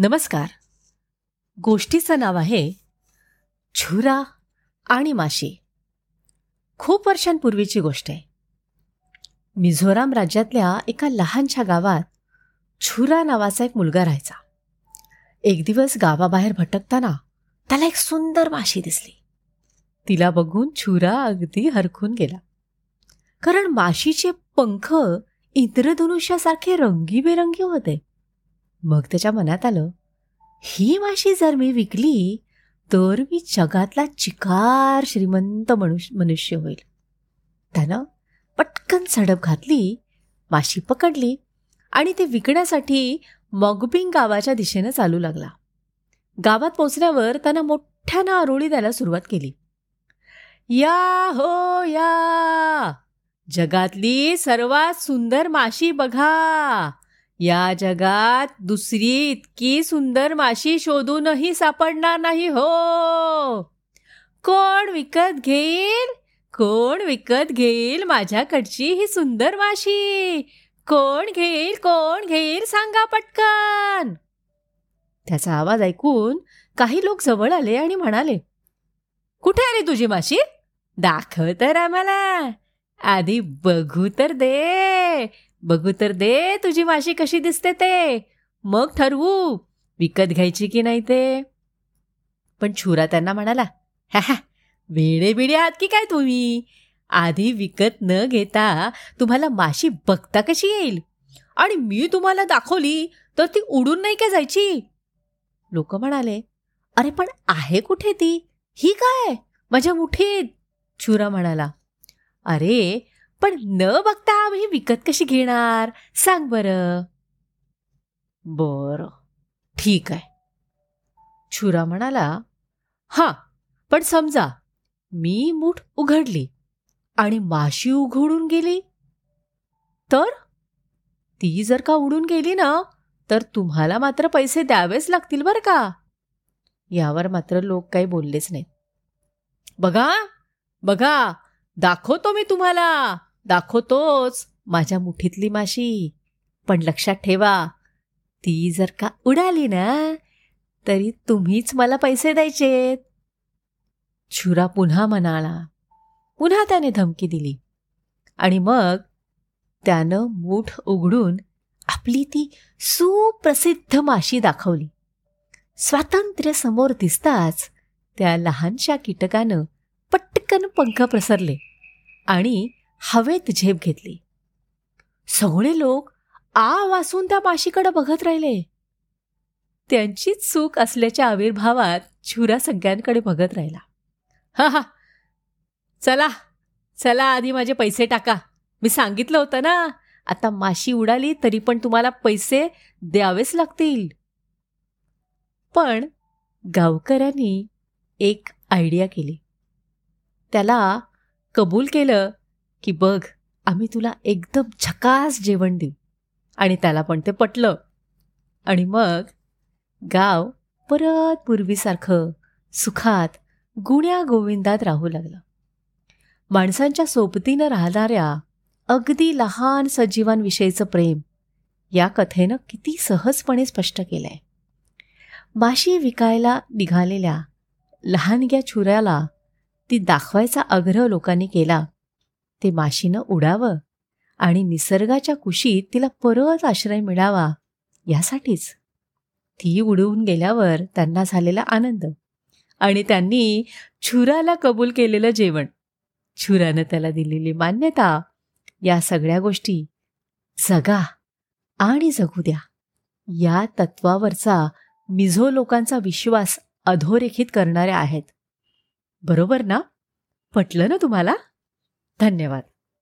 नमस्कार. गोष्टीचं नाव आहे छुरा आणि माशी. खूप वर्षांपूर्वीची गोष्ट आहे. मिझोराम राज्यातल्या एका लहानशा गावात छुरा नावाचा एक मुलगा राहायचा. एक दिवस गावाबाहेर भटकताना त्याला एक सुंदर माशी दिसली. तिला बघून छुरा अगदी हरखून गेला. कारण माशीचे पंख इंद्रधनुष्यासारखे रंगीबेरंगी होते. मग त्याच्या मनात आलं ही माशी जर मी विकली तर मी जगातला चिकार श्रीमंत मनुष्य मनुष्य होईल. त्यानं पटकन झडप घातली माशी पकडली आणि ते विकण्यासाठी मॉगबिंग गावाच्या दिशेनं चालू लागला. गावात पोचल्यावर त्यानं मोठ्यानं आरोळी द्यायला सुरुवात केली. या हो या! जगातली सर्वात सुंदर माशी बघा! या जगात दुसरी इतकी सुंदर माशी शोधूनही सापडणार नाही हो. कोण विकत घेईल? कोण विकत घेईल माझ्याकडची ही सुंदर माशी? कोण घेईल? कोण घेईल? सांगा पटकन. त्याचा आवाज ऐकून काही लोक जवळ आले आणि म्हणाले कुठे आली तुझी माशी? दाखव तर आम्हाला. आधी बघू तर दे. बघू तर दे तुझी माशी कशी दिसते ते. मग ठरवू विकत घ्यायची की नाही ते. पण छुरा त्यांना म्हणाला हा वेडे बिडे आहात की काय तुम्ही? आधी विकत न घेता तुम्हाला माशी बघता कशी येईल? आणि मी तुम्हाला दाखवली तर ती उडून नाही का जायची? लोक म्हणाले अरे पण आहे कुठे ती? ही काय? माझ्या मुठीत. छुरा म्हणाला अरे पण न बघता आम्ही विकत कशी घेणार? सांग बरं. बर. ठीक आहे. छुरा म्हणाला हा पण समजा मी मूठ उघडली आणि माशी उघडून गेली तर? ती जर का उडून गेली ना तर तुम्हाला मात्र पैसे द्यावेच लागतील बरं का? यावर मात्र लोक काही बोललेच नाहीत. बघा बघा दाखवतो मी तुम्हाला. दाखवतोच माझ्या मुठीतली माशी. पण लक्षात ठेवा ती जर का उडाली ना तरी तुम्हीच मला पैसे द्यायचेत. छुरा पुन्हा म्हणाला. पुन्हा त्याने धमकी दिली. आणि मग त्यानं मूठ उघडून आपली ती सुप्रसिद्ध माशी दाखवली. स्वातंत्र्य समोर दिसताच त्या लहानशा कीटकानं पटकन पंख प्रसरले आणि हवेत झेप घेतली. सगळे लोक आ वासून त्या माशीकडे बघत राहिले. त्यांचीच चूक असल्याच्या आविर्भावात छुरा सगळ्यांकडे बघत राहिला. हा हा. चला चला आधी माझे पैसे टाका. मी सांगितलं होतं ना. आता माशी उडाली तरी पण तुम्हाला पैसे द्यावेच लागतील. पण गावकऱ्यांनी एक आयडिया केली. त्याला कबूल केलं की बघ आम्ही तुला एकदम झकास जेवण देऊ. आणि त्याला पण ते पटलं. आणि मग गाव परत पूर्वीसारखं सुखात गुण्या गोविंदात राहू लागलं. माणसांच्या सोबतीनं राहणाऱ्या अगदी लहान सजीवांविषयीचं प्रेम या कथेनं किती सहजपणे स्पष्ट केलंय. माशी विकायला निघालेल्या लहानग्या छुऱ्याला ती दाखवायचा आग्रह लोकांनी केला. ते माशीनं उडावं आणि निसर्गाच्या कुशीत तिला परत आश्रय मिळावा यासाठीच. ती उडवून गेल्यावर त्यांना झालेला आनंद आणि त्यांनी छुराला कबूल केलेलं जेवण. छुरानं त्याला दिलेली मान्यता या सगळ्या गोष्टी जगा आणि जगू द्या. या तत्वावरचा मिझो लोकांचा विश्वास अधोरेखित करणाऱ्या आहेत. बरोबर ना? पटलं ना तुम्हाला? 鍛錬は